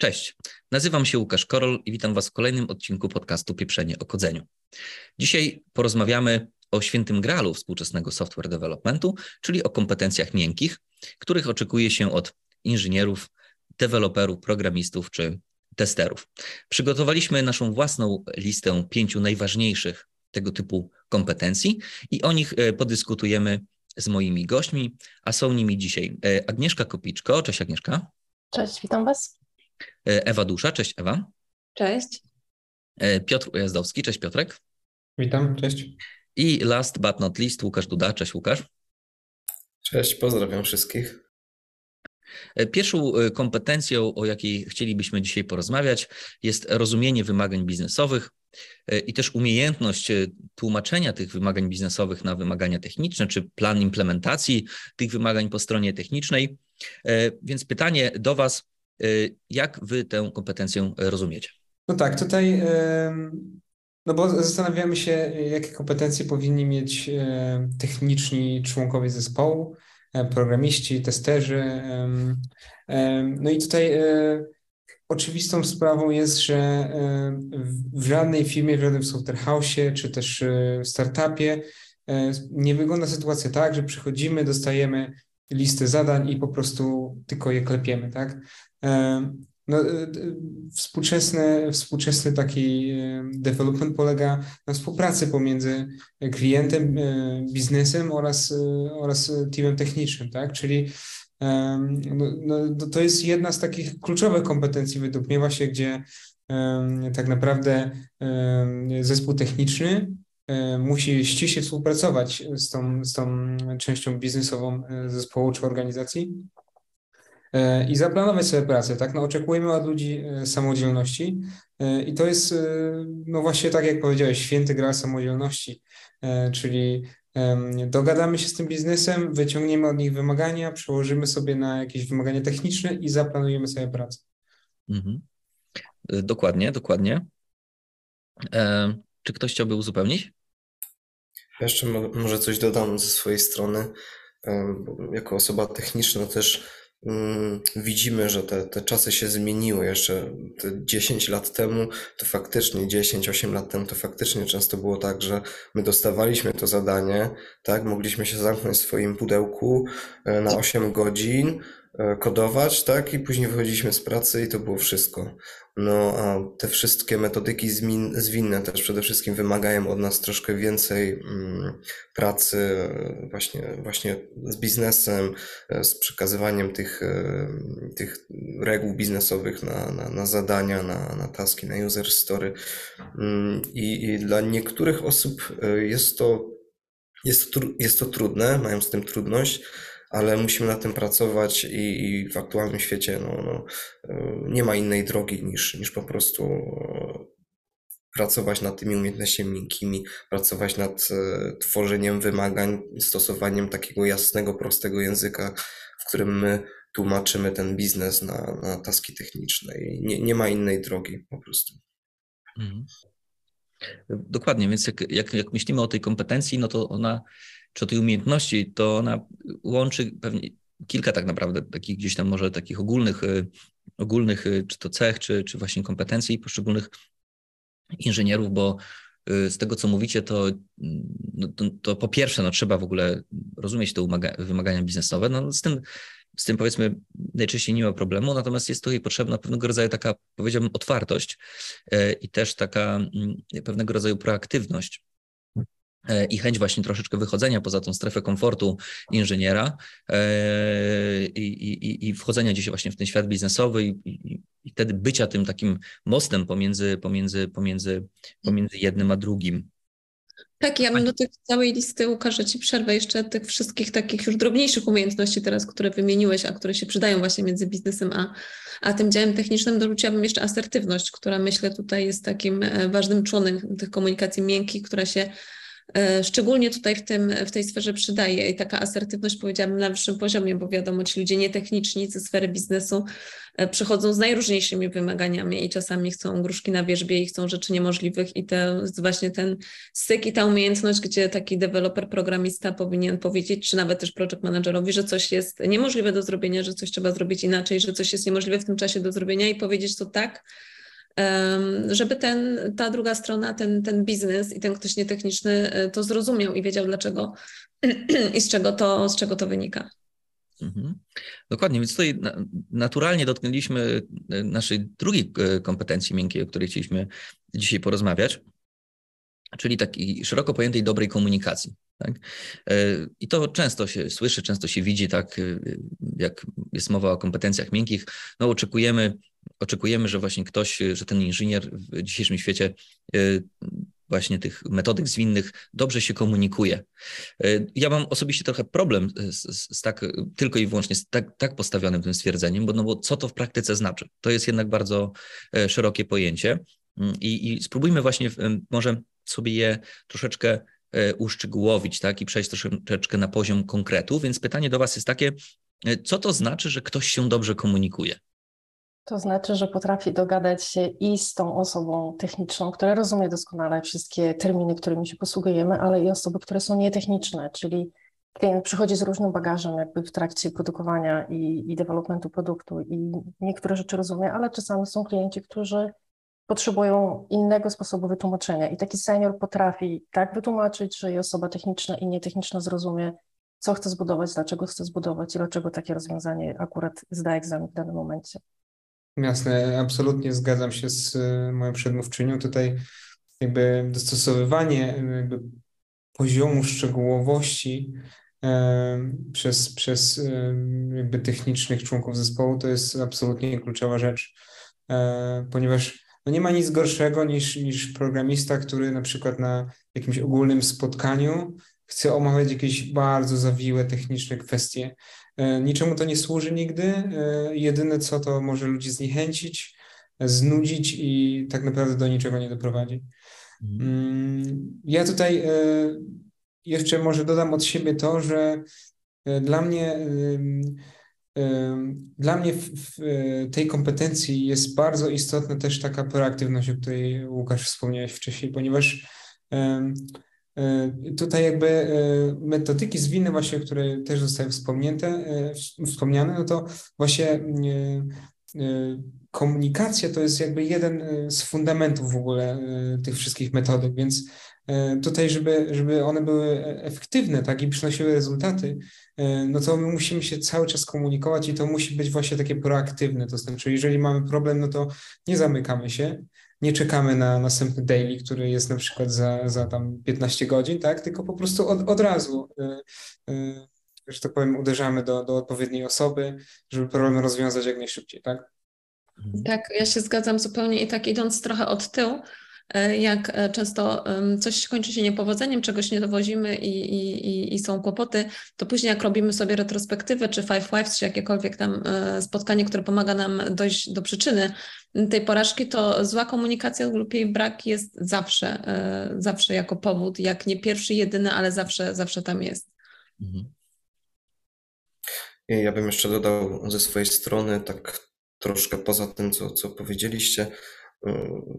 Cześć, nazywam się Łukasz Korol i witam Was w kolejnym odcinku podcastu Pieprzenie o kodzeniu. Dzisiaj porozmawiamy o świętym gralu współczesnego software developmentu, czyli o kompetencjach miękkich, których oczekuje się od inżynierów, deweloperów, programistów czy testerów. Przygotowaliśmy naszą własną listę pięciu najważniejszych tego typu kompetencji i o nich e, podyskutujemy z moimi gośćmi, a są nimi dzisiaj e, Agnieszka Kopiczko. Cześć Agnieszka. Cześć, witam Was. E, Ewa Dusza. Cześć Ewa. Cześć. Piotr Ujazdowski. Cześć Piotrek. Witam, cześć. I last but not least Łukasz Duda. Cześć Łukasz. Cześć, pozdrawiam wszystkich. Pierwszą kompetencją, o jakiej chcielibyśmy dzisiaj porozmawiać, jest rozumienie wymagań biznesowych i też umiejętność tłumaczenia tych wymagań biznesowych na wymagania techniczne, czy plan implementacji tych wymagań po stronie technicznej. Więc pytanie do Was, jak Wy tę kompetencję rozumiecie? No tak, tutaj, no bo zastanawiamy się, jakie kompetencje powinni mieć techniczni członkowie zespołu, programiści, testerzy. No i tutaj oczywistą sprawą jest, że w żadnej firmie, w żadnym software house, czy też startupie nie wygląda sytuacja tak, że przychodzimy, dostajemy listę zadań i po prostu tylko je klepiemy, tak? No, współczesny, współczesny taki development polega na współpracy pomiędzy klientem, biznesem oraz, oraz teamem technicznym, tak? Czyli no, no, to jest jedna z takich kluczowych kompetencji według mnie właśnie, gdzie tak naprawdę zespół techniczny musi ściśle współpracować z tą, z tą częścią biznesową zespołu czy organizacji i zaplanować sobie pracę, tak? No, oczekujemy od ludzi samodzielności i to jest, no właśnie tak jak powiedziałeś, święty gra samodzielności, czyli dogadamy się z tym biznesem, wyciągniemy od nich wymagania, przełożymy sobie na jakieś wymagania techniczne i zaplanujemy sobie pracę. Mhm. Dokładnie, dokładnie. E, czy ktoś chciałby uzupełnić? Jeszcze może coś dodam ze swojej strony. Jako osoba techniczna też Mm, widzimy, że te, te czasy się zmieniły. Jeszcze 10 lat temu, to faktycznie 10-8 lat temu, to faktycznie często było tak, że my dostawaliśmy to zadanie, tak, mogliśmy się zamknąć w swoim pudełku e, na 8 godzin, e, kodować, tak, i później wychodziliśmy z pracy i to było wszystko. No, a te wszystkie metodyki zwinne też przede wszystkim wymagają od nas troszkę więcej mm, pracy właśnie, właśnie z biznesem, e, z przekazywaniem tych, e, tych reguł biznesowych na, na, na zadania, na, na taski, na user story. Mm, I, I dla niektórych osób e, jest to, jest to, jest to trudne, mają z tym trudność, ale musimy na tym pracować i, i w aktualnym świecie no, no, nie ma innej drogi niż, niż po prostu e, pracować nad tymi umiejętnościami miękkimi, pracować nad e, tworzeniem wymagań, stosowaniem takiego jasnego, prostego języka, w którym my tłumaczymy ten biznes na, na taski techniczne. I nie, nie ma innej drogi po prostu. Mhm. Dokładnie, więc jak, jak, jak myślimy o tej kompetencji, no to ona czy o tej umiejętności, to ona łączy pewnie kilka tak naprawdę takich gdzieś tam może takich ogólnych, y, ogólnych y, czy to cech, czy, czy właśnie kompetencji poszczególnych inżynierów, bo y, z tego, co mówicie, to, no, to, to, po pierwsze, no, trzeba w ogóle rozumieć te wymagania biznesowe. No, z, tym, z tym powiedzmy najczęściej nie ma problemu, natomiast jest tutaj potrzebna pewnego rodzaju taka, powiedziałbym, otwartość i też taka mm, pewnego rodzaju proaktywność i chęć właśnie troszeczkę wychodzenia poza tą strefę komfortu inżyniera e, i, i, i wchodzenia gdzieś właśnie w ten świat biznesowy i, i, i wtedy bycia tym takim mostem pomiędzy, pomiędzy, pomiędzy, pomiędzy jednym a drugim. Tak, ja bym do tej całej listy ukażę Ci przerwę jeszcze tych wszystkich takich już drobniejszych umiejętności teraz, które wymieniłeś, a które się przydają właśnie między biznesem a, a tym działem technicznym, dorzuciłabym jeszcze asertywność, która myślę tutaj jest takim e, ważnym członem tych komunikacji miękkich, która się e, szczególnie tutaj w, tym, w tej sferze przydaje i taka asertywność powiedziałabym na wyższym poziomie, bo wiadomo, ci ludzie nietechniczni ze sfery biznesu e, przychodzą z najróżniejszymi wymaganiami i czasami chcą gruszki na wierzbie i chcą rzeczy niemożliwych i jest właśnie ten styk i ta umiejętność, gdzie taki deweloper, programista powinien powiedzieć, czy nawet też project managerowi, że coś jest niemożliwe do zrobienia, że coś trzeba zrobić inaczej, że coś jest niemożliwe w tym czasie do zrobienia i powiedzieć to tak, żeby ten, ta druga strona, ten, ten biznes i ten ktoś nietechniczny e, to zrozumiał i wiedział dlaczego i z czego to, z czego to wynika. Mhm. Dokładnie, więc tutaj naturalnie dotknęliśmy e, naszej drugiej e, kompetencji miękkiej, o której chcieliśmy dzisiaj porozmawiać, czyli takiej szeroko pojętej dobrej komunikacji. Tak? I to często się słyszy, często się widzi, tak, jak jest mowa o kompetencjach miękkich, no oczekujemy oczekujemy, że właśnie ktoś, że ten inżynier w dzisiejszym świecie y, właśnie tych metodyk zwinnych dobrze się komunikuje. Y, ja mam osobiście trochę problem z, z tak tylko i wyłącznie z tak, tak, postawionym tym stwierdzeniem, bo, no bo co to w praktyce znaczy? To jest jednak bardzo e, szerokie pojęcie mm, i, i spróbujmy właśnie może sobie je troszeczkę e, uszczegółowić tak, i przejść troszeczkę na poziom konkretu. Więc pytanie do Was jest takie, e, co to znaczy, że ktoś się dobrze komunikuje? To znaczy, że potrafi dogadać się i z tą osobą techniczną, która rozumie doskonale wszystkie terminy, którymi się posługujemy, ale i osoby, które są nietechniczne, czyli klient przychodzi z różnym bagażem jakby w trakcie produkowania i, i developmentu produktu i niektóre rzeczy rozumie, ale czasami są klienci, którzy potrzebują innego sposobu wytłumaczenia i taki senior potrafi tak wytłumaczyć, że i osoba techniczna i nietechniczna zrozumie, co chce zbudować, dlaczego chce zbudować i dlaczego takie rozwiązanie akurat zda egzamin w danym momencie. Jasne, absolutnie zgadzam się z e, moją przedmówczynią. Tutaj jakby dostosowywanie e, jakby poziomu szczegółowości e, przez, przez jakby technicznych członków zespołu to jest absolutnie kluczowa rzecz, ponieważ no nie ma nic gorszego niż, niż programista, który na przykład na jakimś ogólnym spotkaniu chce omawiać jakieś bardzo zawiłe techniczne kwestie. E, niczemu to nie służy nigdy. E, jedyne co to może ludzi zniechęcić, znudzić i tak naprawdę do niczego nie doprowadzi. Mhm. Mm, ja tutaj e, jeszcze może dodam od siebie to, że dla mnie dla mnie w, tej kompetencji jest bardzo istotna też taka proaktywność, o której Łukasz wspomniałeś wcześniej, ponieważ tutaj jakby e, metodyki zwinne właśnie, które też zostały wspomnięte, e, wspomniane, no to właśnie komunikacja to jest jakby jeden z fundamentów w ogóle tych wszystkich metodyk, więc tutaj, żeby, żeby one były efektywne tak, i przynosiły rezultaty, no to my musimy się cały czas komunikować i to musi być właśnie takie proaktywne, to znaczy jeżeli mamy problem, no to nie zamykamy się, nie czekamy na następny daily, który jest na przykład za, za tam 15 godzin, tak? Tylko po prostu od, od razu, y, y, że tak powiem, uderzamy do, do odpowiedniej osoby, żeby problem rozwiązać jak najszybciej, tak? Tak, ja się zgadzam zupełnie i tak idąc trochę od tyłu, jak e, często coś kończy się niepowodzeniem, czegoś nie dowozimy i, i, i są kłopoty, to później jak robimy sobie retrospektywę, czy Five Wives, czy jakiekolwiek tam e, spotkanie, które pomaga nam dojść do przyczyny tej porażki, to zła komunikacja lub jej brak jest zawsze, zawsze jako powód, jak nie pierwszy, jedyny, ale zawsze, zawsze tam jest. Mhm. Ja bym jeszcze dodał ze swojej strony, tak troszkę poza tym, co, co powiedzieliście,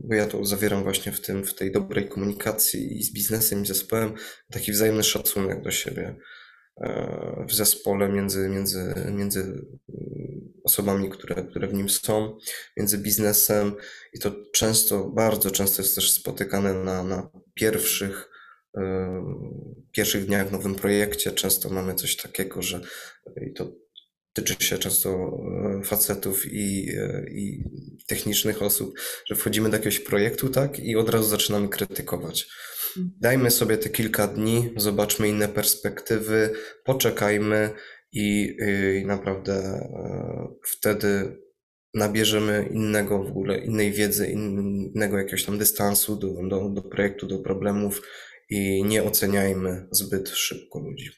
bo ja to zawieram właśnie w tym, w tej dobrej komunikacji i z biznesem, i z zespołem, taki wzajemny szacunek do siebie e, w zespole między, między, między mm, osobami, które, które w nim są, między biznesem i to często, bardzo często jest też spotykane na, na pierwszych pierwszych dniach w nowym projekcie. Często mamy coś takiego, że i to tyczy się często e, facetów i, e, i technicznych osób, że wchodzimy do jakiegoś projektu, tak, i od razu zaczynamy krytykować. Mhm. Dajmy sobie te kilka dni, zobaczmy inne perspektywy, poczekajmy i, i naprawdę e, wtedy nabierzemy innego w ogóle, innej wiedzy, innego jakiegoś tam dystansu do, do, do projektu, do problemów i nie oceniajmy zbyt szybko ludzi.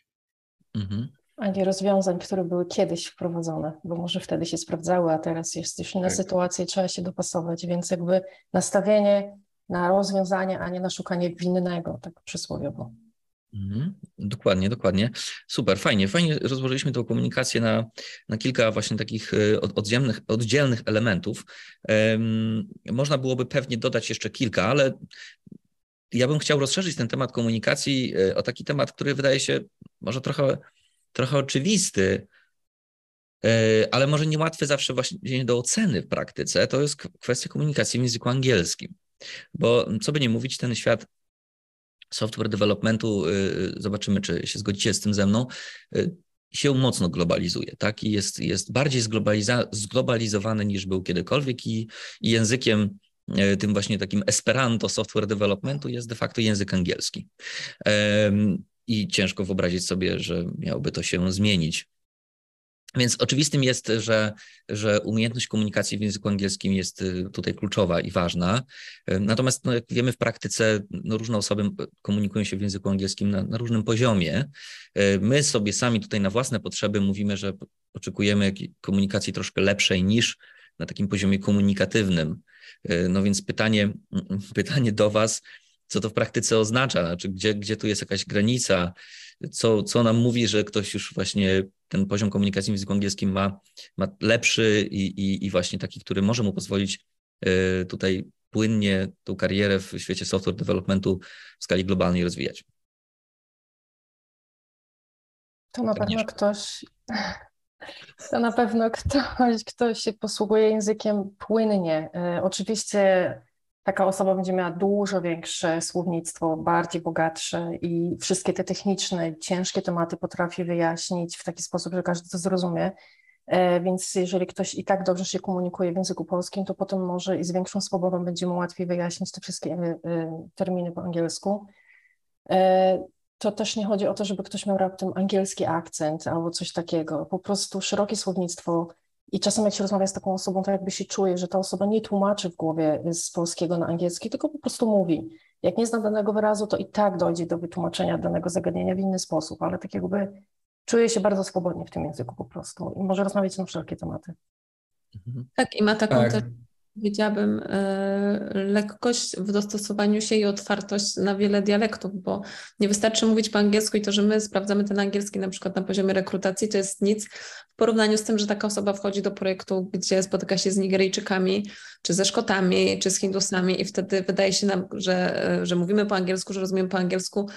Mhm a nie rozwiązań, które były kiedyś wprowadzone, bo może wtedy się sprawdzały, a teraz jest już inna tak. sytuacja i trzeba się dopasować, więc jakby nastawienie na rozwiązanie, a nie na szukanie winnego, tak przysłowiowo. Mhm. Dokładnie, dokładnie. Super, fajnie. Fajnie rozłożyliśmy tą komunikację na, na kilka właśnie takich od- oddzielnych, oddzielnych elementów. Em, Można byłoby pewnie dodać jeszcze kilka, ale ja bym chciał rozszerzyć ten temat komunikacji e, o taki temat, który wydaje się może trochę, trochę oczywisty, e, ale może niełatwy zawsze właśnie do oceny w praktyce. To jest kwestia komunikacji w języku angielskim. Bo co by nie mówić, ten świat software developmentu, y, zobaczymy, czy się zgodzicie z tym ze mną, y, się mocno globalizuje, tak? I jest, jest bardziej zglobaliza- zglobalizowany niż był kiedykolwiek i, i językiem y, tym właśnie takim esperanto software developmentu jest de facto język angielski. I ciężko wyobrazić sobie, że miałoby to się zmienić. Więc oczywistym jest, że, że umiejętność komunikacji w języku angielskim jest y, tutaj kluczowa i ważna. Y, Natomiast, no, jak wiemy, w praktyce no, różne osoby komunikują się w języku angielskim na, na różnym poziomie. Y, My sobie sami tutaj na własne potrzeby mówimy, że oczekujemy komunikacji troszkę lepszej niż na takim poziomie komunikatywnym. Y, No więc pytanie, pytanie do Was, co to w praktyce oznacza? Znaczy, gdzie, gdzie tu jest jakaś granica? Co, co nam mówi, że ktoś już właśnie ten poziom komunikacji w języku angielskim ma, ma lepszy i, i, i właśnie taki, który może mu pozwolić y, tutaj płynnie tą karierę w świecie software developmentu w skali globalnej rozwijać. To na pewno ktoś, to na pewno ktoś, kto się posługuje językiem płynnie. E, Oczywiście taka osoba będzie miała dużo większe słownictwo, bardziej bogatsze i wszystkie te techniczne, ciężkie tematy potrafi wyjaśnić w taki sposób, że każdy to zrozumie. E, Więc jeżeli ktoś i tak dobrze się komunikuje w języku polskim, to potem może i z większą swobodą będzie mu łatwiej wyjaśnić te wszystkie e, e, terminy po angielsku. To też nie chodzi o to, żeby ktoś miał raptem angielski akcent albo coś takiego. Po prostu szerokie słownictwo i czasem jak się rozmawia z taką osobą, to jakby się czuje, że ta osoba nie tłumaczy w głowie z polskiego na angielski, tylko po prostu mówi. Jak nie zna danego wyrazu, to i tak dojdzie do wytłumaczenia danego zagadnienia w inny sposób, ale tak jakby czuje się bardzo swobodnie w tym języku po prostu i może rozmawiać na wszelkie tematy. Mhm. Tak, i ma taką Tak. też, powiedziałabym, e, lekkość w dostosowaniu się i otwartość na wiele dialektów, bo nie wystarczy mówić po angielsku i to, że my sprawdzamy ten angielski na przykład na poziomie rekrutacji, to jest nic w porównaniu z tym, że taka osoba wchodzi do projektu, gdzie spotyka się z Nigeryjczykami, czy ze Szkotami, czy z Hindusami i wtedy wydaje się nam, że, e, że mówimy po angielsku, że rozumiemy po angielsku,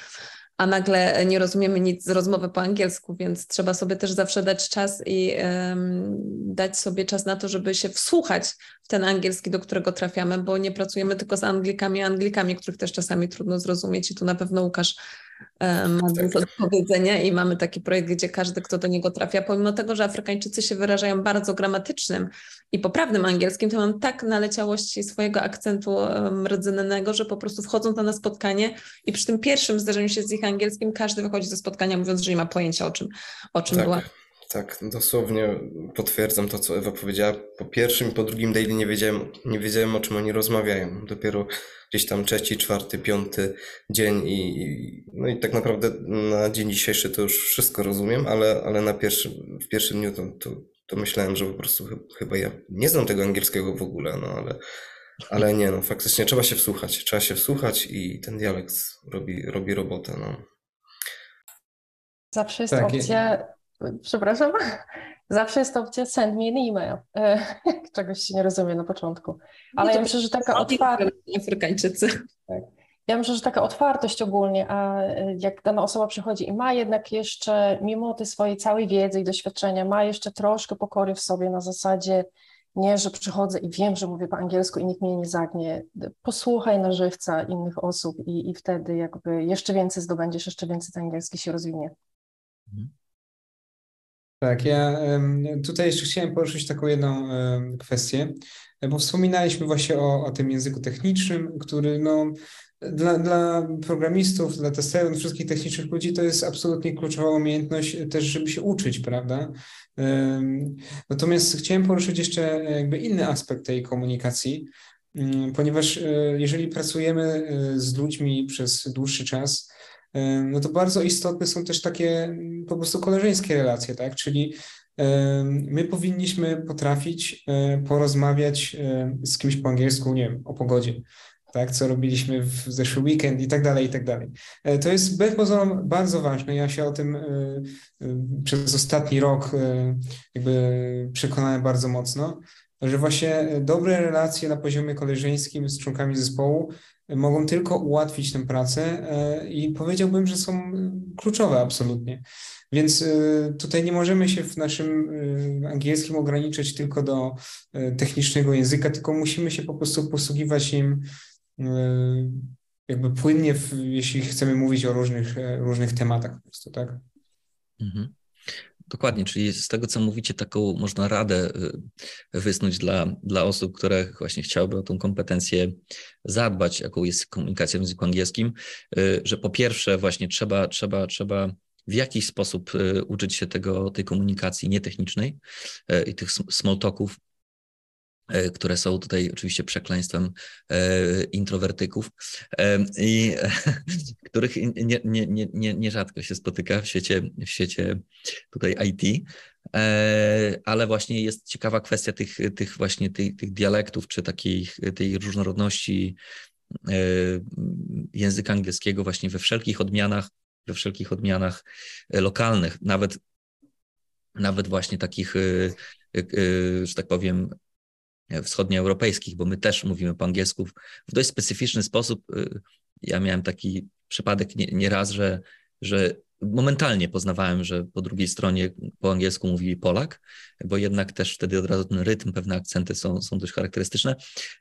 a nagle nie rozumiemy nic z rozmowy po angielsku, więc trzeba sobie też zawsze dać czas i em, dać sobie czas na to, żeby się wsłuchać w ten angielski, do którego trafiamy, bo nie pracujemy tylko z Anglikami, a Anglikami, których też czasami trudno zrozumieć i tu na pewno Łukasz em, ma dużo do powiedzenia i mamy taki projekt, gdzie każdy, kto do niego trafia, pomimo tego, że Afrykańczycy się wyrażają bardzo gramatycznym i poprawnym angielskim, to mam tak naleciałości swojego akcentu rdzennego, że po prostu wchodzą tam na spotkanie i przy tym pierwszym zderzeniu się z ich angielskim każdy wychodzi ze spotkania mówiąc, że nie ma pojęcia o czym, o czym była. Tak, dosłownie potwierdzam to, co Ewa powiedziała. Po pierwszym i po drugim daily nie wiedziałem, nie wiedziałem, o czym oni rozmawiają. Dopiero gdzieś tam trzeci, czwarty, piąty dzień i, i no i tak naprawdę na dzień dzisiejszy to już wszystko rozumiem, ale, ale na pierwszym, w pierwszym dniu to, to, to myślałem, że po prostu chy- chyba ja nie znam tego angielskiego w ogóle, no ale, ale nie, no faktycznie trzeba się wsłuchać, trzeba się wsłuchać i ten dialekt robi, robi robotę, no. Zawsze jest Tak, opcja, przepraszam, zawsze jest opcja send me an email, e, czegoś się nie rozumie na początku. Ale ja myślę, że taka otwarta, Afrykańczycy. ja myślę, że taka otwartość ogólnie, a e, jak dana osoba przychodzi i ma jednak jeszcze, mimo tej swojej całej wiedzy i doświadczenia, ma jeszcze troszkę pokory w sobie na zasadzie nie, że przychodzę i wiem, że mówię po angielsku i nikt mnie nie zagnie. Posłuchaj na żywca innych osób i, i wtedy jakby jeszcze więcej zdobędziesz, jeszcze więcej ten angielski się rozwinie. Tak, ja tutaj jeszcze chciałem poruszyć taką jedną kwestię, bo wspominaliśmy właśnie o, o tym języku technicznym, który no, dla, dla programistów, dla testerów, wszystkich technicznych ludzi to jest absolutnie kluczowa umiejętność też, żeby się uczyć, prawda? Natomiast chciałem poruszyć jeszcze jakby inny aspekt tej komunikacji, mm, ponieważ e, jeżeli pracujemy e, z ludźmi przez dłuższy czas, no to bardzo istotne są też takie mm, po prostu koleżeńskie relacje, tak? Czyli e, my powinniśmy potrafić e, porozmawiać e, z kimś po angielsku, nie wiem, o pogodzie, tak, co robiliśmy w zeszły weekend i tak dalej, i tak dalej. E, To jest wbrew pozorom bardzo ważne. Ja się o tym e, e, przez ostatni rok e, jakby przekonałem bardzo mocno, że właśnie dobre relacje na poziomie koleżeńskim z członkami zespołu mogą tylko ułatwić tę pracę e, i powiedziałbym, że są kluczowe absolutnie. Więc e, tutaj nie możemy się w naszym e, angielskim ograniczyć tylko do technicznego języka, tylko musimy się po prostu posługiwać im e, jakby płynnie, jeśli chcemy mówić o różnych, różnych tematach po prostu, tak? Mhm. Dokładnie, czyli z tego, co mówicie, taką można radę y, wysnuć dla, dla osób, które właśnie chciałyby o tą kompetencję zadbać, jaką jest komunikacja w języku angielskim, y, że po pierwsze właśnie trzeba, trzeba, trzeba w jakiś sposób y, uczyć się tego, tej komunikacji nietechnicznej i tych sm- small talków, które są tutaj oczywiście przekleństwem e, introwertyków e, i których nie, nie, nie, nie, nierzadko się spotyka w świecie, w świecie tutaj IT, e, ale właśnie jest ciekawa kwestia tych, tych właśnie tych, tych dialektów, czy takiej tej różnorodności e, języka angielskiego właśnie we wszelkich odmianach, we wszelkich odmianach e, lokalnych, nawet, nawet właśnie takich, e, e, że tak powiem, wschodnioeuropejskich, bo my też mówimy po angielsku w dość specyficzny sposób. Y, Ja miałem taki przypadek nie, nie że, że momentalnie poznawałem, że po drugiej stronie po angielsku mówi Polak, bo jednak też wtedy od razu ten rytm, pewne akcenty są, są dość charakterystyczne.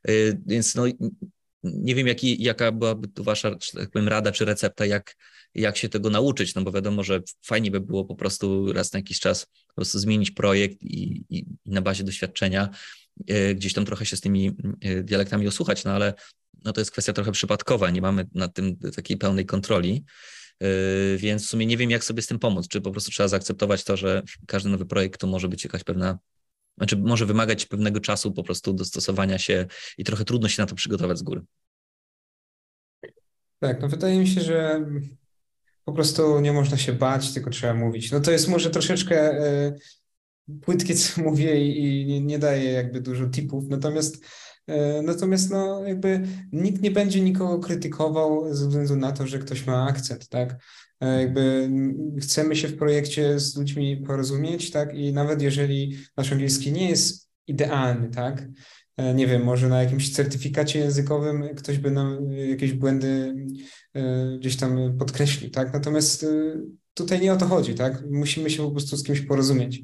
Y, Więc no, nie wiem, jaki, jaka byłaby tu wasza, tak powiem, rada czy recepta, jak, jak się tego nauczyć, no bo wiadomo, że fajnie by było po prostu raz na jakiś czas po prostu zmienić projekt i, i, i na bazie doświadczenia gdzieś tam trochę się z tymi e, dialektami osłuchać, no ale no to jest kwestia trochę przypadkowa, nie mamy nad tym takiej pełnej kontroli, E, więc w sumie nie wiem, jak sobie z tym pomóc, czy po prostu trzeba zaakceptować to, że każdy nowy projekt to może być jakaś pewna, znaczy może wymagać pewnego czasu po prostu dostosowania się i trochę trudno się na to przygotować z góry. Tak, no wydaje mi się, że po prostu nie można się bać, tylko trzeba mówić. No to jest może troszeczkę e, płytkie, co mówię i, i nie, nie daje jakby dużo tipów, natomiast e, natomiast no jakby nikt nie będzie nikogo krytykował ze względu na to, że ktoś ma akcent, tak? E, Jakby chcemy się w projekcie z ludźmi porozumieć, tak? I nawet jeżeli nasz angielski nie jest idealny, tak? E, Nie wiem, może na jakimś certyfikacie językowym ktoś by nam jakieś błędy gdzieś tam podkreślił, tak? Natomiast tutaj nie o to chodzi, tak? Musimy się po prostu z kimś porozumieć.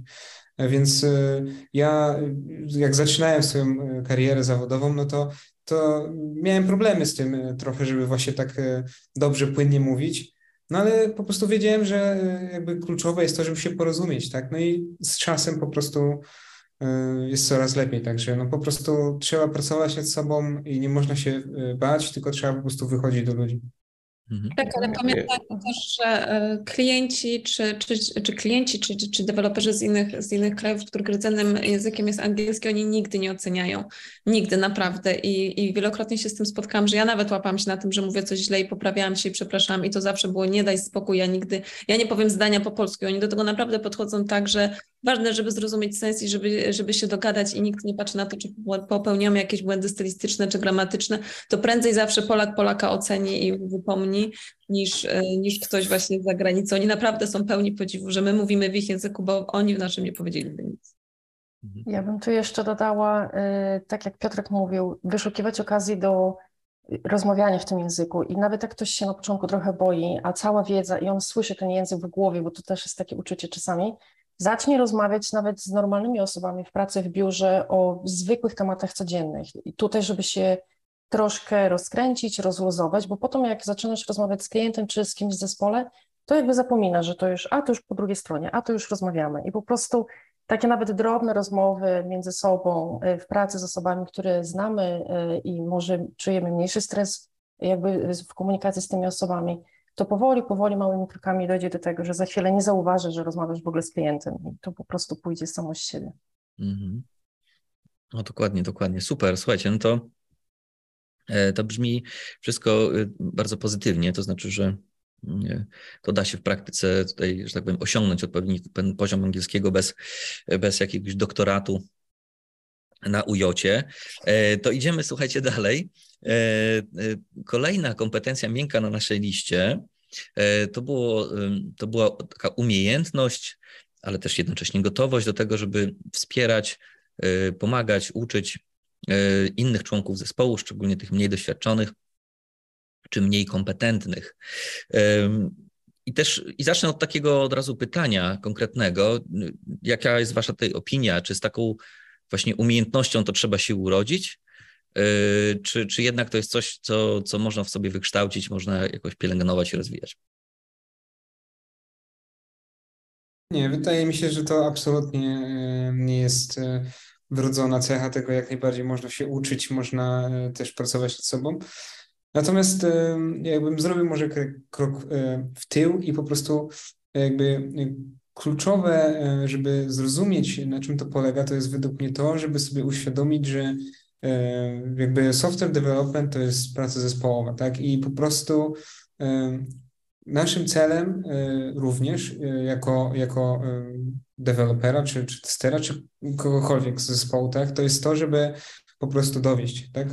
E, Więc e, ja, jak zaczynałem swoją e, karierę zawodową, no to, to miałem problemy z tym trochę, żeby właśnie tak dobrze, płynnie mówić. No ale po prostu wiedziałem, że jakby kluczowe jest to, żeby się porozumieć, tak? No i z czasem po prostu jest coraz lepiej, także no po prostu trzeba pracować nad sobą i nie można się bać, tylko trzeba po prostu wychodzić do ludzi. Mhm. Tak, ale pamiętajmy też, że e, klienci, czy, czy, czy klienci, czy, czy, czy deweloperzy z innych, z innych krajów, których rdzennym językiem jest angielski, oni nigdy nie oceniają. Nigdy, naprawdę. I, I wielokrotnie się z tym spotkałam, że ja nawet łapałam się na tym, że mówię coś źle i poprawiałam się i przepraszam. I to zawsze było nie daj spokój, ja nigdy, ja nie powiem zdania po polsku. Oni do tego naprawdę podchodzą tak, że ważne, żeby zrozumieć sens i żeby, żeby się dogadać i nikt nie patrzy na to, czy popełniamy jakieś błędy stylistyczne czy gramatyczne, to prędzej zawsze Polak Polaka oceni i wypomni, niż, e, niż ktoś właśnie z zagranicy. Oni naprawdę są pełni podziwu, że my mówimy w ich języku, bo oni w naszym nie powiedzieliby nic. Ja bym tu jeszcze dodała, y, tak jak Piotrek mówił, wyszukiwać okazji do rozmawiania w tym języku. I nawet jak ktoś się na początku trochę boi, a cała wiedza i on słyszy ten język w głowie, bo to też jest takie uczucie czasami, zacznij rozmawiać nawet z normalnymi osobami w pracy, w biurze o zwykłych tematach codziennych. I tutaj, żeby się troszkę rozkręcić, rozluzować, bo potem jak zaczynasz rozmawiać z klientem czy z kimś w zespole, to jakby zapomina, że to już, a to już po drugiej stronie, a to już rozmawiamy. I po prostu takie nawet drobne rozmowy między sobą y, w pracy z osobami, które znamy y, i może czujemy mniejszy stres jakby w komunikacji z tymi osobami, to powoli, powoli, małymi krokami dojdzie do tego, że za chwilę nie zauważy, że rozmawiasz w ogóle z klientem i to po prostu pójdzie samo z siebie. Mhm. No dokładnie, dokładnie. Super. Słuchajcie, no to, e, to brzmi wszystko e, bardzo pozytywnie, to znaczy, że mm, to da się w praktyce tutaj, że tak powiem, osiągnąć odpowiedni poziom angielskiego bez, bez jakiegoś doktoratu na ujocie. E, To idziemy, słuchajcie, dalej. E, e, Kolejna kompetencja miękka na naszej liście e, to, było, to była taka umiejętność, ale też jednocześnie gotowość do tego, żeby wspierać, e, pomagać, uczyć e, innych członków zespołu, szczególnie tych mniej doświadczonych czy mniej kompetentnych. I też i zacznę od takiego od razu pytania konkretnego. Jaka jest Wasza tutaj opinia? Czy z taką właśnie umiejętnością to trzeba się urodzić? Yy, Czy, czy jednak to jest coś, co, co można w sobie wykształcić, można jakoś pielęgnować i rozwijać? Nie, wydaje mi się, że to absolutnie e, nie jest e, wrodzona cecha tego, jak najbardziej można się uczyć, można e, też pracować nad sobą. Natomiast e, jakbym zrobił może krok e, w tył i po prostu jakby kluczowe, żeby zrozumieć, na czym to polega, to jest według mnie to, żeby sobie uświadomić, że jakby software development to jest praca zespołowa, tak? I po prostu Naszym celem również jako, jako dewelopera, czy, czy testera, czy kogokolwiek z zespołu, tak, to jest to, żeby po prostu dowieść, tak,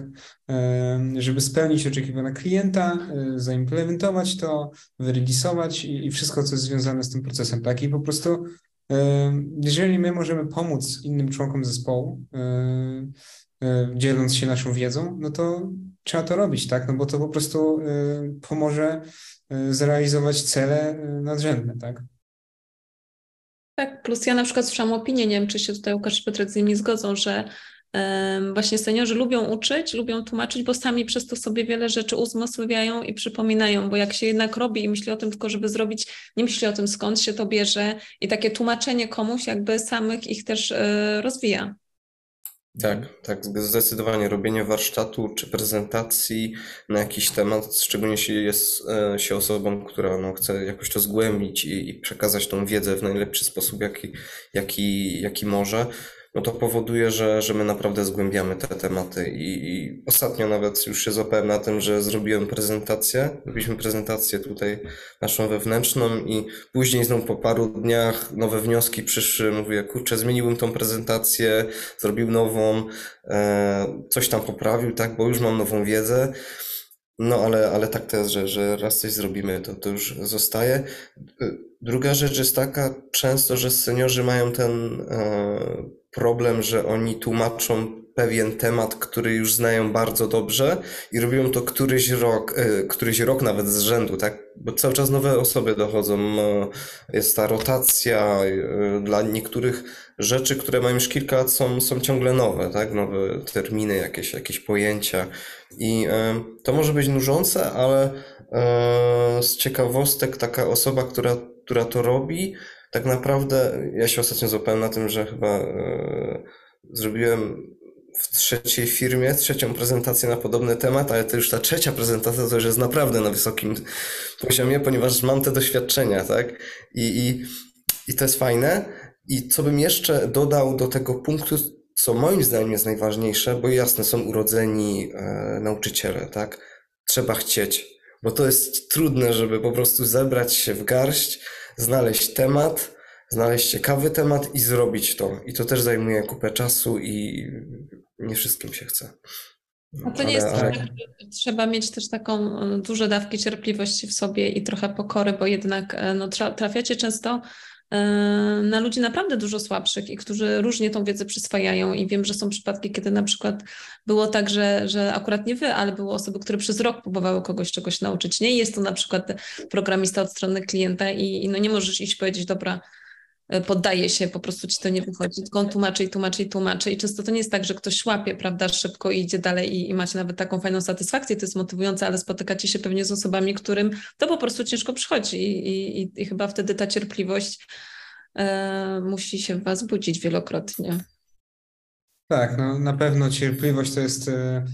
żeby spełnić oczekiwania klienta, y, zaimplementować to, wyregisować i, i wszystko, co jest związane z tym procesem, tak, i po prostu jeżeli my możemy pomóc innym członkom zespołu, y, y, dzieląc się naszą wiedzą, no to trzeba to robić, tak, no bo to po prostu pomoże zrealizować cele nadrzędne, tak? Tak, plus ja na przykład słyszałam opinię, nie wiem, czy się tutaj Łukasz i Piotrek z nimi zgodzą, że właśnie seniorzy lubią uczyć, lubią tłumaczyć, bo sami przez to sobie wiele rzeczy uzmysławiają i przypominają, bo jak się jednak robi i myśli o tym tylko, żeby zrobić, nie myśli o tym skąd się to bierze i takie tłumaczenie komuś jakby samych ich też e, rozwija. Tak, tak, zdecydowanie robienie warsztatu czy prezentacji na jakiś temat, szczególnie jeśli jest e, się osobą, która no, chce jakoś to zgłębić i, i przekazać tą wiedzę w najlepszy sposób, jaki, jaki, jaki może, no to powoduje, że, że my naprawdę zgłębiamy te tematy i, i ostatnio nawet już się złapałem na tym, że zrobiłem prezentację, robiliśmy prezentację tutaj naszą wewnętrzną i później znowu po paru dniach nowe wnioski przyszły, mówię, kurczę, zmieniłbym tą prezentację, zrobił nową, e, coś tam poprawił, tak, bo już mam nową wiedzę. No ale, ale tak to jest, że, że raz coś zrobimy, to, to już zostaje. Druga rzecz jest taka często, że seniorzy mają ten e, problem, że oni tłumaczą pewien temat, który już znają bardzo dobrze i robią to któryś rok, e, któryś rok nawet z rzędu, tak? Bo cały czas nowe osoby dochodzą, e, jest ta rotacja e, dla niektórych rzeczy, które mają już kilka lat, są, są ciągle nowe, tak? Nowe terminy, jakieś, jakieś pojęcia. I e, to może być nużące, ale z ciekawostek taka osoba, która, która to robi, tak naprawdę ja się ostatnio złapałem na tym, że chyba e, zrobiłem w trzeciej firmie trzecią prezentację na podobny temat, ale to już ta trzecia prezentacja to już jest naprawdę na wysokim poziomie, ponieważ mam te doświadczenia, tak? I, i, i to jest fajne. I co bym jeszcze dodał do tego punktu, co moim zdaniem jest najważniejsze, bo jasne, są urodzeni e, nauczyciele, tak? Trzeba chcieć, bo to jest trudne, żeby po prostu zebrać się w garść, znaleźć temat, znaleźć ciekawy temat i zrobić to. I to też zajmuje kupę czasu i nie wszystkim się chce. A to nie jest Ale- tak, że trzeba mieć też taką e, duże dawki cierpliwości w sobie i trochę pokory, bo jednak e, no, tra- trafiacie często na ludzi naprawdę dużo słabszych i którzy różnie tą wiedzę przyswajają i wiem, że są przypadki, kiedy na przykład było tak, że, że akurat nie wy, ale były osoby, które przez rok próbowały kogoś czegoś nauczyć. Nie jest to na przykład programista od strony klienta i, i no nie możesz iść powiedzieć, dobra, e, poddaje się, po prostu ci to nie wychodzi, tylko on tłumaczy i tłumaczy i tłumaczy. I często to nie jest tak, że ktoś łapie, prawda, szybko idzie dalej i, i macie nawet taką fajną satysfakcję, to jest motywujące, ale spotykacie się pewnie z osobami, którym to po prostu ciężko przychodzi. I, i, i- i chyba wtedy ta cierpliwość e, musi się w was budzić wielokrotnie. Tak, no na pewno cierpliwość to jest e,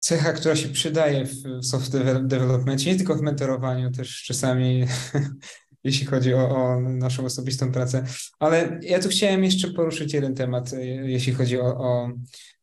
cecha, która się przydaje w, w software developmentie, nie tylko w mentorowaniu, też czasami jeśli chodzi o, o naszą osobistą pracę. Ale ja tu chciałem jeszcze poruszyć jeden temat, e, jeśli chodzi o, o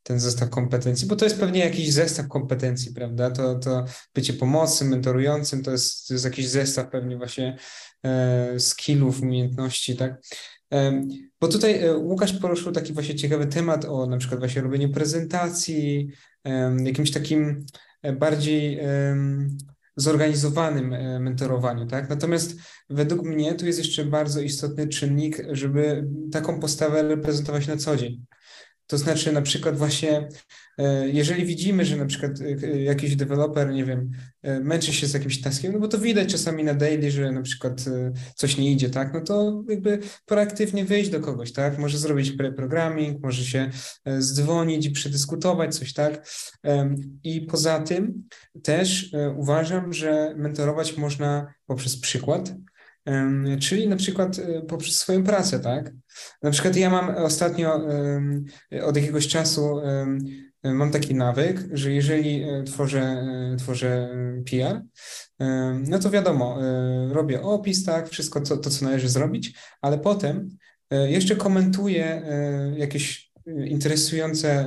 ten zestaw kompetencji, bo to jest pewnie jakiś zestaw kompetencji, prawda? To, to bycie pomocnym, mentorującym, to jest, to jest jakiś zestaw pewnie właśnie e, skillów, umiejętności, tak? Em, Bo tutaj e, Łukasz poruszył taki właśnie ciekawy temat o na przykład właśnie robieniu prezentacji, em, jakimś takim e, bardziej zorganizowanym e, mentorowaniu, tak? Natomiast według mnie tu jest jeszcze bardzo istotny czynnik, żeby taką postawę reprezentować na co dzień. To znaczy na przykład właśnie, e, jeżeli widzimy, że na przykład e, jakiś deweloper, nie wiem, e, męczy się z jakimś taskiem, no bo to widać czasami na daily, że na przykład e, coś nie idzie, tak, no to jakby proaktywnie wyjść do kogoś, tak, może zrobić pre-programming, może się e, zdzwonić i przedyskutować coś, tak. I poza tym też e, uważam, że mentorować można poprzez przykład, czyli na przykład e, poprzez swoją pracę, tak. Na przykład ja mam ostatnio od jakiegoś czasu mam taki nawyk, że jeżeli e, tworzę, e, tworzę PR, no to wiadomo, e, robię opis, tak, wszystko to, to, co należy zrobić, ale potem jeszcze komentuję jakieś interesujące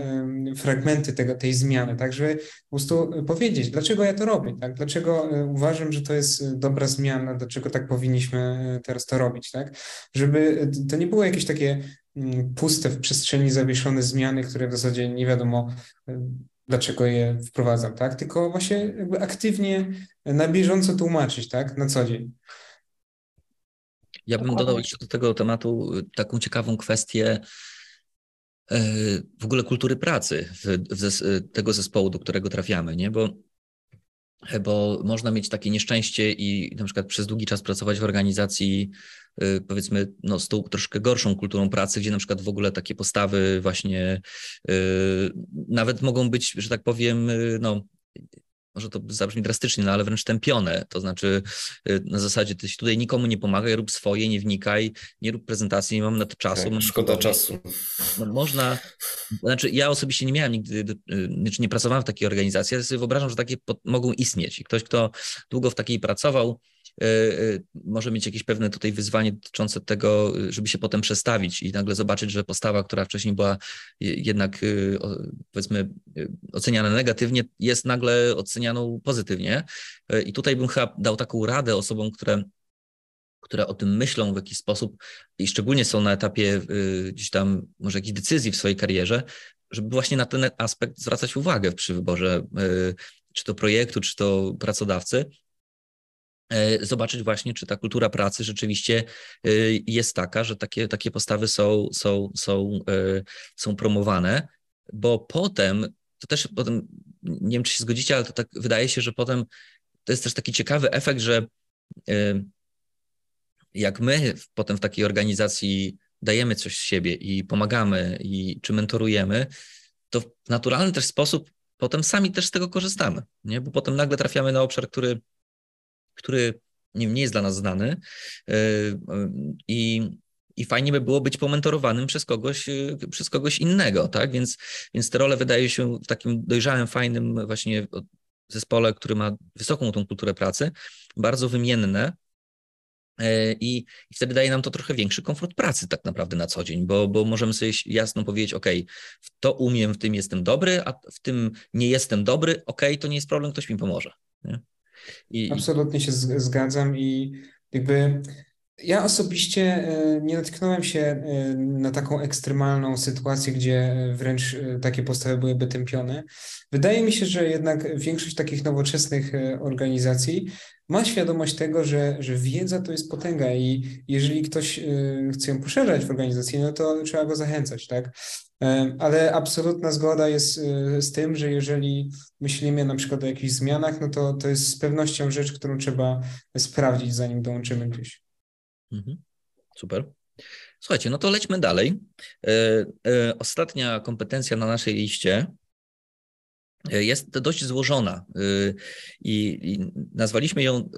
fragmenty tego, tej zmiany, tak, żeby po prostu powiedzieć, dlaczego ja to robię, tak, dlaczego e, uważam, że to jest e, dobra zmiana, dlaczego tak powinniśmy e, teraz to robić, tak, żeby e, to nie było jakieś takie mm, puste w przestrzeni zawieszone zmiany, które w zasadzie nie wiadomo, e, dlaczego je wprowadzam, tak, tylko właśnie jakby aktywnie e, na bieżąco tłumaczyć, tak, na co dzień. Ja bym dodał jeszcze do tego tematu taką ciekawą kwestię w ogóle kultury pracy zes y, tego zespołu, do którego trafiamy, nie? Bo, bo można mieć takie nieszczęście i na przykład przez długi czas pracować w organizacji, powiedzmy, no, z tą troszkę gorszą kulturą pracy, gdzie na przykład w ogóle takie postawy właśnie y, nawet mogą być, że tak powiem, y, no, może to zabrzmi drastycznie, no ale wręcz tępione. To znaczy y, na zasadzie ty się tutaj nikomu nie pomagaj, rób swoje, nie wnikaj, nie rób prezentacji, nie mam na to czasu. Tak, szkoda to- czasu. No, można, znaczy ja osobiście nie miałem nigdy, y, znaczy nie pracowałem w takiej organizacji, ale sobie wyobrażam, że takie po- mogą istnieć. I ktoś, kto długo w takiej pracował, może mieć jakieś pewne tutaj wyzwanie dotyczące tego, y, żeby się potem przestawić i nagle zobaczyć, że postawa, która wcześniej była jednak powiedzmy oceniana negatywnie, jest nagle ocenianą pozytywnie. I tutaj bym chyba dał taką radę osobom, które które o tym myślą w jakiś sposób i szczególnie są na etapie gdzieś tam może jakichś decyzji w swojej karierze, żeby właśnie na ten aspekt zwracać uwagę przy wyborze czy to projektu, czy to pracodawcy. Y, Zobaczyć właśnie, czy ta kultura pracy rzeczywiście y, jest taka, że takie, takie postawy są, są, są, y, są promowane, bo potem, to też potem, nie wiem, czy się zgodzicie, ale to tak wydaje się, że potem to jest też taki ciekawy efekt, że jak my potem w takiej organizacji dajemy coś z siebie i pomagamy, i czy mentorujemy, to w naturalny też sposób potem sami też z tego korzystamy, nie? Bo potem nagle trafiamy na obszar, który, który nie, nie jest dla nas znany yy, yy, i, i fajnie by było być pomentorowanym przez kogoś, yy, przez kogoś innego, tak? Więc, więc te role wydaje się w takim dojrzałym, fajnym właśnie zespole, który ma wysoką tą kulturę pracy, bardzo wymienne, E, I, I wtedy daje nam to trochę większy komfort pracy tak naprawdę na co dzień, bo, bo możemy sobie jasno powiedzieć, ok, w to umiem, w tym jestem dobry, a w tym nie jestem dobry, ok, to nie jest problem, ktoś mi pomoże. Nie? I, Absolutnie się zgadzam i jakby ja osobiście e, nie natknąłem się e, na taką ekstremalną sytuację, gdzie e, wręcz takie postawy byłyby tępione. Wydaje mi się, że jednak większość takich nowoczesnych organizacji ma świadomość tego, że, że wiedza to jest potęga i jeżeli ktoś chce ją poszerzać w organizacji, no to trzeba go zachęcać, tak? Ale absolutna zgoda jest z tym, że jeżeli myślimy na przykład o jakichś zmianach, no to to jest z pewnością rzecz, którą trzeba sprawdzić, zanim dołączymy gdzieś. Mhm. Super. Słuchajcie, no to lećmy dalej. E, e, Ostatnia kompetencja na naszej liście e, jest dość złożona i, nazwaliśmy ją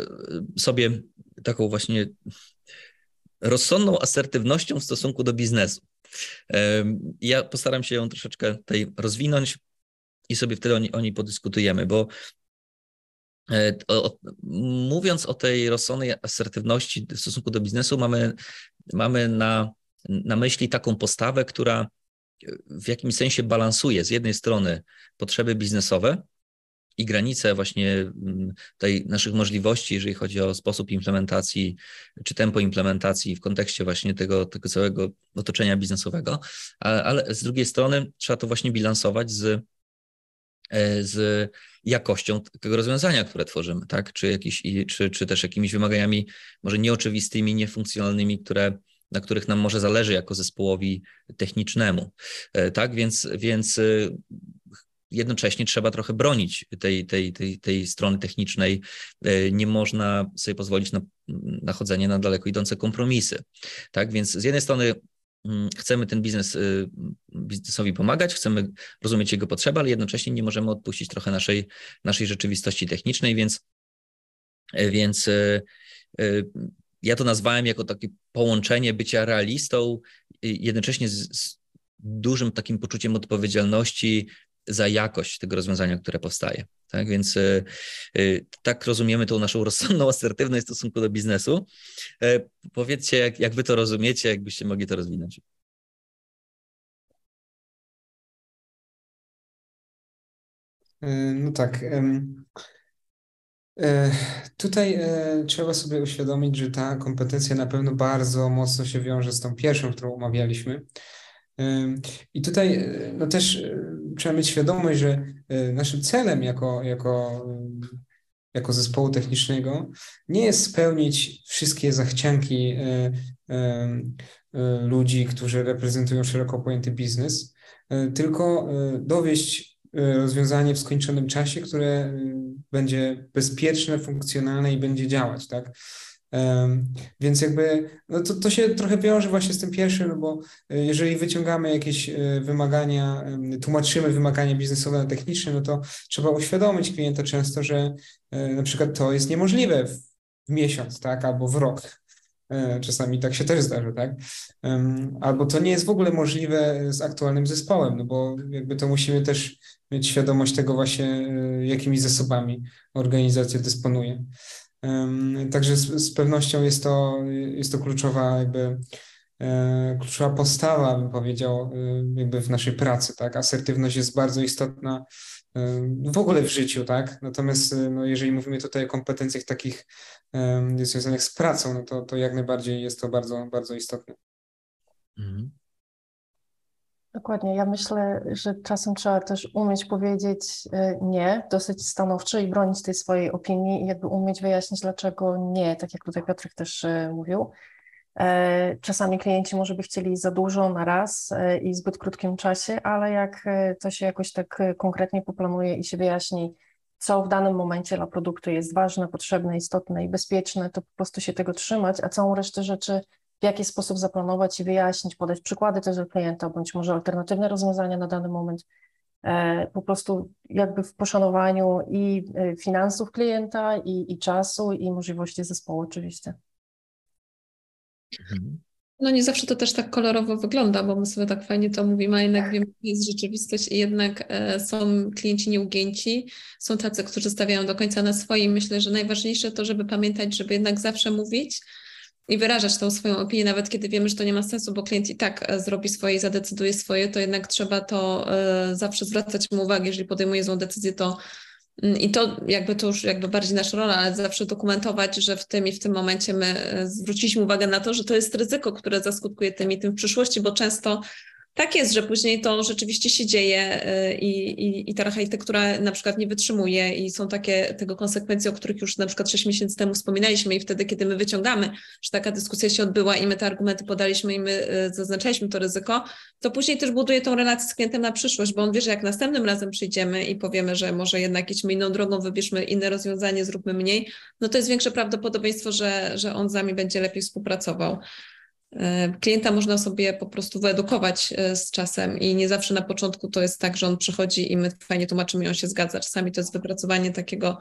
sobie taką właśnie rozsądną asertywnością w stosunku do biznesu. Ja postaram się ją troszeczkę tutaj rozwinąć i sobie wtedy o o niej podyskutujemy, bo mówiąc o tej rozsądnej asertywności w stosunku do biznesu, mamy, mamy na, na myśli taką postawę, która w jakimś sensie balansuje z jednej strony potrzeby biznesowe i granice właśnie mm, tej naszych możliwości, jeżeli chodzi o sposób implementacji czy tempo implementacji w kontekście właśnie tego, tego całego otoczenia biznesowego, a- ale z drugiej strony trzeba to właśnie bilansować z e, z jakością tego rozwiązania, które tworzymy, tak? Czy, jakiś, czy, czy też jakimiś wymaganiami może nieoczywistymi, niefunkcjonalnymi, które, na których nam może zależy jako zespołowi technicznemu. E, Tak, więc, więc y, jednocześnie trzeba trochę bronić tej, tej, tej, tej strony technicznej. E, Nie można sobie pozwolić na, na chodzenie na daleko idące kompromisy. Tak, więc z jednej strony chcemy ten biznes y, biznesowi pomagać, chcemy rozumieć jego potrzeby, ale jednocześnie nie możemy odpuścić trochę naszej, naszej rzeczywistości technicznej, więc, e, więc e, e, ja to nazwałem jako takie połączenie bycia realistą, jednocześnie z, z dużym takim poczuciem odpowiedzialności za jakość tego rozwiązania, które powstaje. Tak więc e, e, tak rozumiemy tą naszą rozsądną asertywność w stosunku do biznesu. E, Powiedzcie, jak, jak wy to rozumiecie, jakbyście mogli to rozwinąć. No tak. Tutaj trzeba sobie uświadomić, że ta kompetencja na pewno bardzo mocno się wiąże z tą pierwszą, którą omawialiśmy. I tutaj no też trzeba mieć świadomość, że e, naszym celem jako, jako, em, jako zespołu technicznego nie jest spełnić wszystkie zachcianki e, e, ludzi, którzy reprezentują szeroko pojęty biznes, e, tylko e, dowieść e, rozwiązanie w skończonym czasie, które e, będzie bezpieczne, funkcjonalne i będzie działać, tak? Więc jakby no to, to się trochę wiąże właśnie z tym pierwszym, no bo e, jeżeli wyciągamy jakieś e, wymagania, tłumaczymy wymagania biznesowe na techniczne, no to trzeba uświadomić klienta często, że e, na przykład to jest niemożliwe w miesiąc, tak, albo w rok. Czasami tak się też zdarza, tak? Albo to nie jest w ogóle możliwe z aktualnym zespołem, no bo jakby to musimy też mieć świadomość tego właśnie, jakimi zasobami organizacja dysponuje. Także z, z pewnością jest to, jest to kluczowa jakby e, kluczowa postawa, bym powiedział, e, jakby w naszej pracy, tak? Asertywność jest bardzo istotna w ogóle w życiu, tak? Natomiast e, no, jeżeli mówimy tutaj o kompetencjach takich związanych z pracą, no to, to jak najbardziej jest to bardzo, bardzo istotne. Mhm. Dokładnie. Ja myślę, że czasem trzeba też umieć powiedzieć e, nie dosyć stanowczo i bronić tej swojej opinii i jakby umieć wyjaśnić, dlaczego nie, tak jak tutaj Piotrek też e, mówił. E, Czasami klienci może by chcieli za dużo na raz i w zbyt krótkim czasie, ale jak to się jakoś tak konkretnie poplanuje i się wyjaśni, co w danym momencie dla produktu jest ważne, potrzebne, istotne i bezpieczne, to po prostu się tego trzymać, a całą resztę rzeczy w jaki sposób zaplanować i wyjaśnić, podać przykłady też dla klienta, bądź może alternatywne rozwiązania na dany moment, e, po prostu jakby w poszanowaniu i e, finansów klienta, i, i czasu, i możliwości zespołu oczywiście. Mhm. No nie zawsze to też tak kolorowo wygląda, bo my sobie tak fajnie to mówimy, a jednak wiemy, że jest rzeczywistość i jednak e, są klienci nieugięci, są tacy, którzy stawiają do końca na swoim. Myślę, że najważniejsze to, żeby pamiętać, żeby jednak zawsze mówić i wyrażać tą swoją opinię, nawet kiedy wiemy, że to nie ma sensu, bo klient i tak e, zrobi swoje i zadecyduje swoje, to jednak trzeba to e, zawsze zwracać mu uwagę, jeżeli podejmuje złą decyzję, to Mm, I to jakby to już jakby bardziej nasza rola, ale zawsze dokumentować, że w tym i w tym momencie my e, zwróciliśmy uwagę na to, że to jest ryzyko, które zaskutkuje tym i tym w przyszłości, bo często tak jest, że później to rzeczywiście się dzieje e, i, i, i ta architektura na przykład nie wytrzymuje i są takie tego konsekwencje, o których już na przykład 6 miesięcy temu wspominaliśmy i wtedy, kiedy my wyciągamy, że taka dyskusja się odbyła i my te argumenty podaliśmy i my e, zaznaczaliśmy to ryzyko, to później też buduje tą relację z klientem na przyszłość, bo on wie, że jak następnym razem przyjdziemy i powiemy, że może jednak idźmy inną drogą, wybierzmy inne rozwiązanie, zróbmy mniej, no to jest większe prawdopodobieństwo, że, że on z nami będzie lepiej współpracował. E, Klienta można sobie po prostu wyedukować e, z czasem i nie zawsze na początku to jest tak, że on przychodzi i my fajnie tłumaczymy i on się zgadza. Czasami to jest wypracowanie takiego,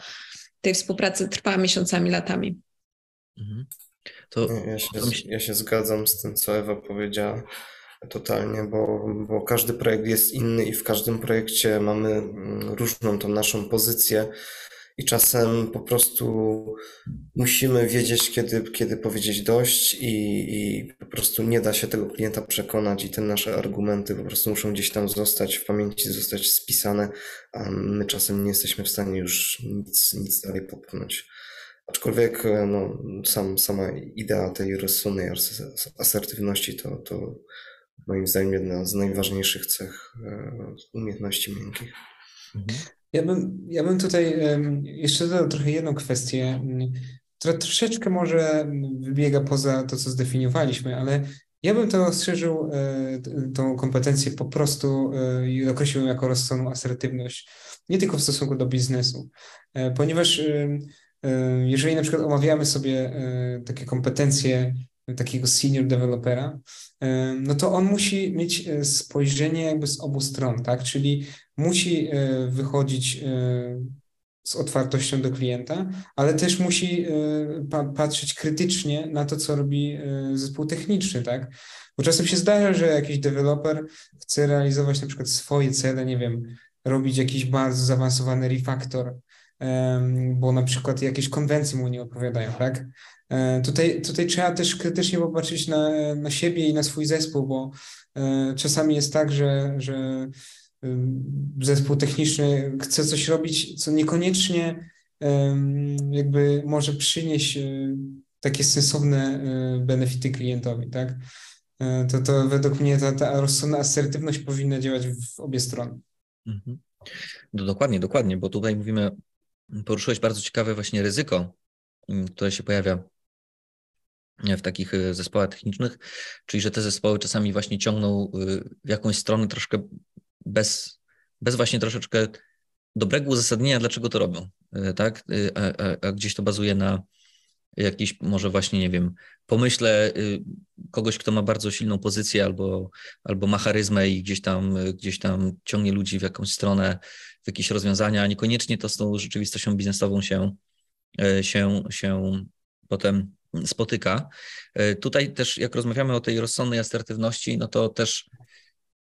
tej współpracy trwa miesiącami, latami. Mhm. To Ja się, ja się zgadzam z tym, co Ewa powiedziała totalnie, bo, bo każdy projekt jest inny i w każdym projekcie mamy mm, różną tą naszą pozycję i czasem po prostu musimy wiedzieć, kiedy, kiedy powiedzieć dość i, i po prostu nie da się tego klienta przekonać i te nasze argumenty po prostu muszą gdzieś tam zostać w pamięci, zostać spisane, a my czasem nie jesteśmy w stanie już nic, nic dalej popchnąć. Aczkolwiek e, no, sam, sama idea tej rozsądnej as- asertywności to, to moim zdaniem jedna z najważniejszych cech e, umiejętności miękkich. Mhm. Ja bym, ja bym tutaj jeszcze dodał trochę jedną kwestię, która troszeczkę może wybiega poza to, co zdefiniowaliśmy, ale ja bym to rozszerzył, e, tą kompetencję po prostu e, i określił jako rozsądną asertywność, nie tylko w stosunku do biznesu, E, ponieważ jeżeli na przykład omawiamy sobie takie kompetencje takiego senior developera, e, no to on musi mieć e, spojrzenie jakby z obu stron, tak? Czyli musi e, wychodzić e, z otwartością do klienta, ale też musi pa patrzeć krytycznie na to, co robi zespół techniczny, tak? Bo czasem się zdarza, że jakiś deweloper chce realizować na przykład swoje cele, nie wiem, robić jakiś bardzo zaawansowany refactor, em, bo na przykład jakieś konwencje mu nie odpowiadają, tak? E, Tutaj, tutaj trzeba też krytycznie popatrzeć na, na siebie i na swój zespół, bo e, czasami jest tak, że, że zespół techniczny chce coś robić, co niekoniecznie jakby może przynieść e, takie sensowne benefity klientowi, tak? To, to według mnie ta, ta rozsądna asertywność powinna działać w obie strony. Mhm. No dokładnie, dokładnie, bo tutaj mówimy, poruszyłeś bardzo ciekawe właśnie ryzyko, mm, które się pojawia w takich y, zespołach technicznych, czyli że te zespoły czasami właśnie ciągną y, w jakąś stronę troszkę bez, bez właśnie troszeczkę dobrego uzasadnienia, dlaczego to robią, y, tak? A, a, a gdzieś to bazuje na jakiś może właśnie, nie wiem, pomyśle kogoś, kto ma bardzo silną pozycję albo, albo ma charyzmę i gdzieś tam, gdzieś tam ciągnie ludzi w jakąś stronę, w jakieś rozwiązania, a niekoniecznie to z tą rzeczywistością biznesową się, się, się potem spotyka. Y, Tutaj też, jak rozmawiamy o tej rozsądnej asertywności, no to też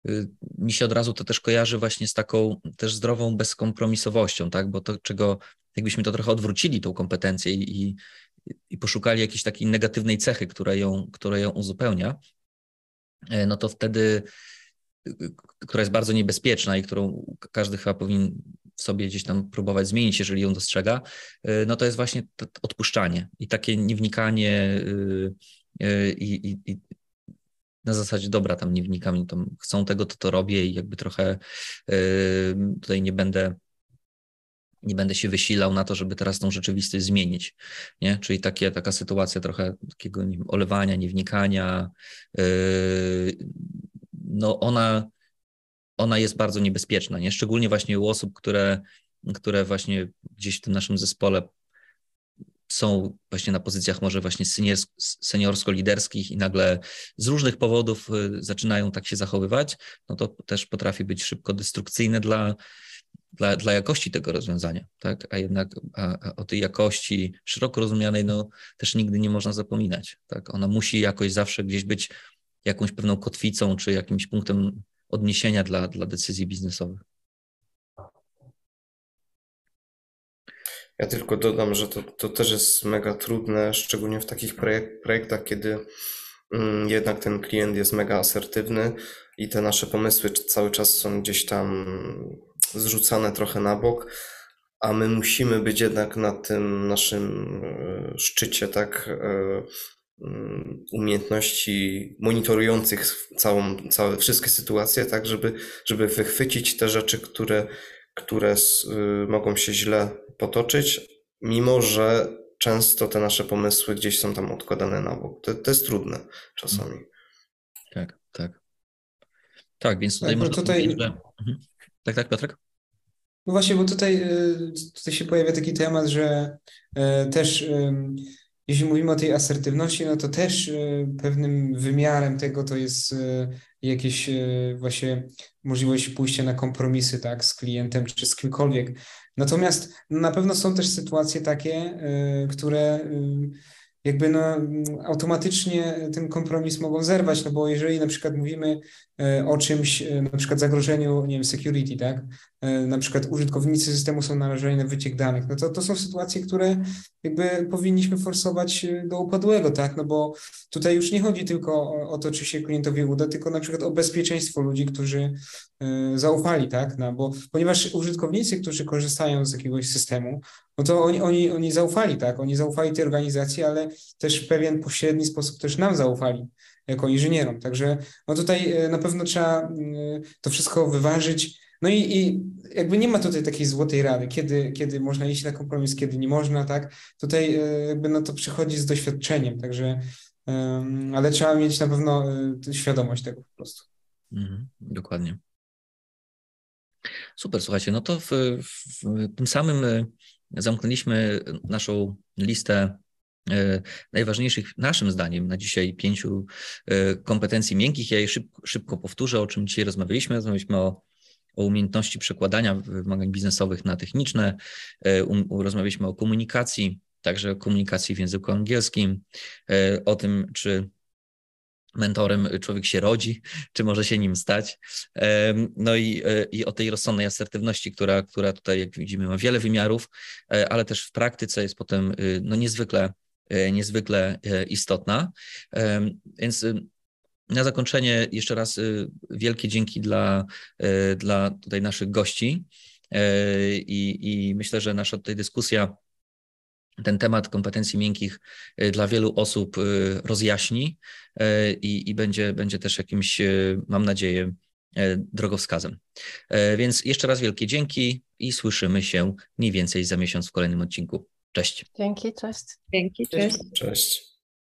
y, mi się od razu to też kojarzy właśnie z taką też zdrową bezkompromisowością, tak? Bo to, czego jakbyśmy to trochę odwrócili, tą kompetencję i, i, poszukali jakiejś takiej negatywnej cechy, która ją, która ją uzupełnia, e, no to wtedy, y, y, która jest bardzo niebezpieczna i którą każdy chyba powinien sobie gdzieś tam próbować zmienić, jeżeli ją dostrzega, y, no to jest właśnie to odpuszczanie i takie niewnikanie y, y, i, i, i na zasadzie, dobra, tam nie wnikam, tam chcą tego, to to robię i jakby trochę tutaj nie będę nie będę się wysilał na to, żeby teraz tą rzeczywistość zmienić, nie? Czyli takie, taka sytuacja trochę takiego nie wiem, olewania, niewnikania, yy, no ona, ona jest bardzo niebezpieczna, nie? Szczególnie właśnie u osób, które, które właśnie gdzieś w tym naszym zespole są właśnie na pozycjach może właśnie seniors- seniorsko-liderskich i nagle z różnych powodów y, zaczynają tak się zachowywać, no to też potrafi być szybko destrukcyjne dla, dla, dla jakości tego rozwiązania, tak? A jednak a, a o tej jakości szeroko rozumianej, no też nigdy nie można zapominać, tak? Ona musi jakoś zawsze gdzieś być jakąś pewną kotwicą czy jakimś punktem odniesienia dla, dla decyzji biznesowych. Ja tylko dodam, że to, to też jest mega trudne, szczególnie w takich projek projektach, kiedy mm, jednak ten klient jest mega asertywny i te nasze pomysły cały czas są gdzieś tam zrzucane trochę na bok, a my musimy być jednak na tym naszym e, szczycie, tak, e, umiejętności monitorujących całą, całe, wszystkie sytuacje, tak, żeby, żeby wychwycić te rzeczy, które, które y, mogą się źle potoczyć, mimo że często te nasze pomysły gdzieś są tam odkładane na bok. To, to jest trudne czasami. Tak, tak. Tak, więc tutaj Tak, można tutaj- powiedzieć, że... Mhm. Tak, tak, Piotrek? No właśnie, bo tutaj, y, tutaj się pojawia taki temat, że e, też jeśli mówimy o tej asertywności, no to też y, pewnym wymiarem tego to jest y, jakieś y, właśnie możliwość pójścia na kompromisy, tak, z klientem czy z kimkolwiek. Natomiast na pewno są też sytuacje takie, które jakby no, automatycznie ten kompromis mogą zerwać, no bo jeżeli na przykład mówimy e, o czymś, e, na przykład zagrożeniu, nie wiem, security, tak? E, Na przykład użytkownicy systemu są narażeni na wyciek danych, no to to są sytuacje, które jakby powinniśmy forsować do upadłego, tak? No bo tutaj już nie chodzi tylko o, to, czy się klientowi uda, tylko na przykład o bezpieczeństwo ludzi, którzy zaufali, tak? No bo ponieważ użytkownicy, którzy korzystają z jakiegoś systemu, no to oni, oni, oni zaufali, tak? Oni zaufali tej organizacji, ale też w pewien pośredni sposób też nam zaufali jako inżynierom. Także no tutaj e, na pewno trzeba mm, to wszystko wyważyć, No i, i jakby nie ma tutaj takiej złotej rady, kiedy, kiedy można iść na kompromis, kiedy nie można, tak? Tutaj e, jakby no to przychodzi z doświadczeniem, także ale trzeba mieć na pewno e, świadomość tego po prostu. Mhm, dokładnie. Super, słuchajcie, no to w, w tym samym zamknęliśmy naszą listę y, najważniejszych, naszym zdaniem, na dzisiaj pięciu y, kompetencji miękkich. Ja je szybko, szybko powtórzę, o czym dzisiaj rozmawialiśmy. Rozmawialiśmy o, o umiejętności przekładania wymagań biznesowych na techniczne, um, rozmawialiśmy o komunikacji, także o komunikacji w języku angielskim, o tym, czy mentorem człowiek się rodzi, czy może się nim stać. No i, i o tej rozsądnej asertywności, która, która tutaj, jak widzimy, ma wiele wymiarów, ale też w praktyce jest potem no, niezwykle, niezwykle istotna. Więc na zakończenie jeszcze raz wielkie dzięki dla, dla tutaj naszych gości. I, I myślę, że nasza tutaj dyskusja ten temat kompetencji miękkich dla wielu osób rozjaśni i, i będzie, będzie też jakimś, mam nadzieję, drogowskazem. Więc jeszcze raz wielkie dzięki i słyszymy się mniej więcej za miesiąc w kolejnym odcinku. Cześć. Dzięki, cześć. Dzięki, cześć. Cześć.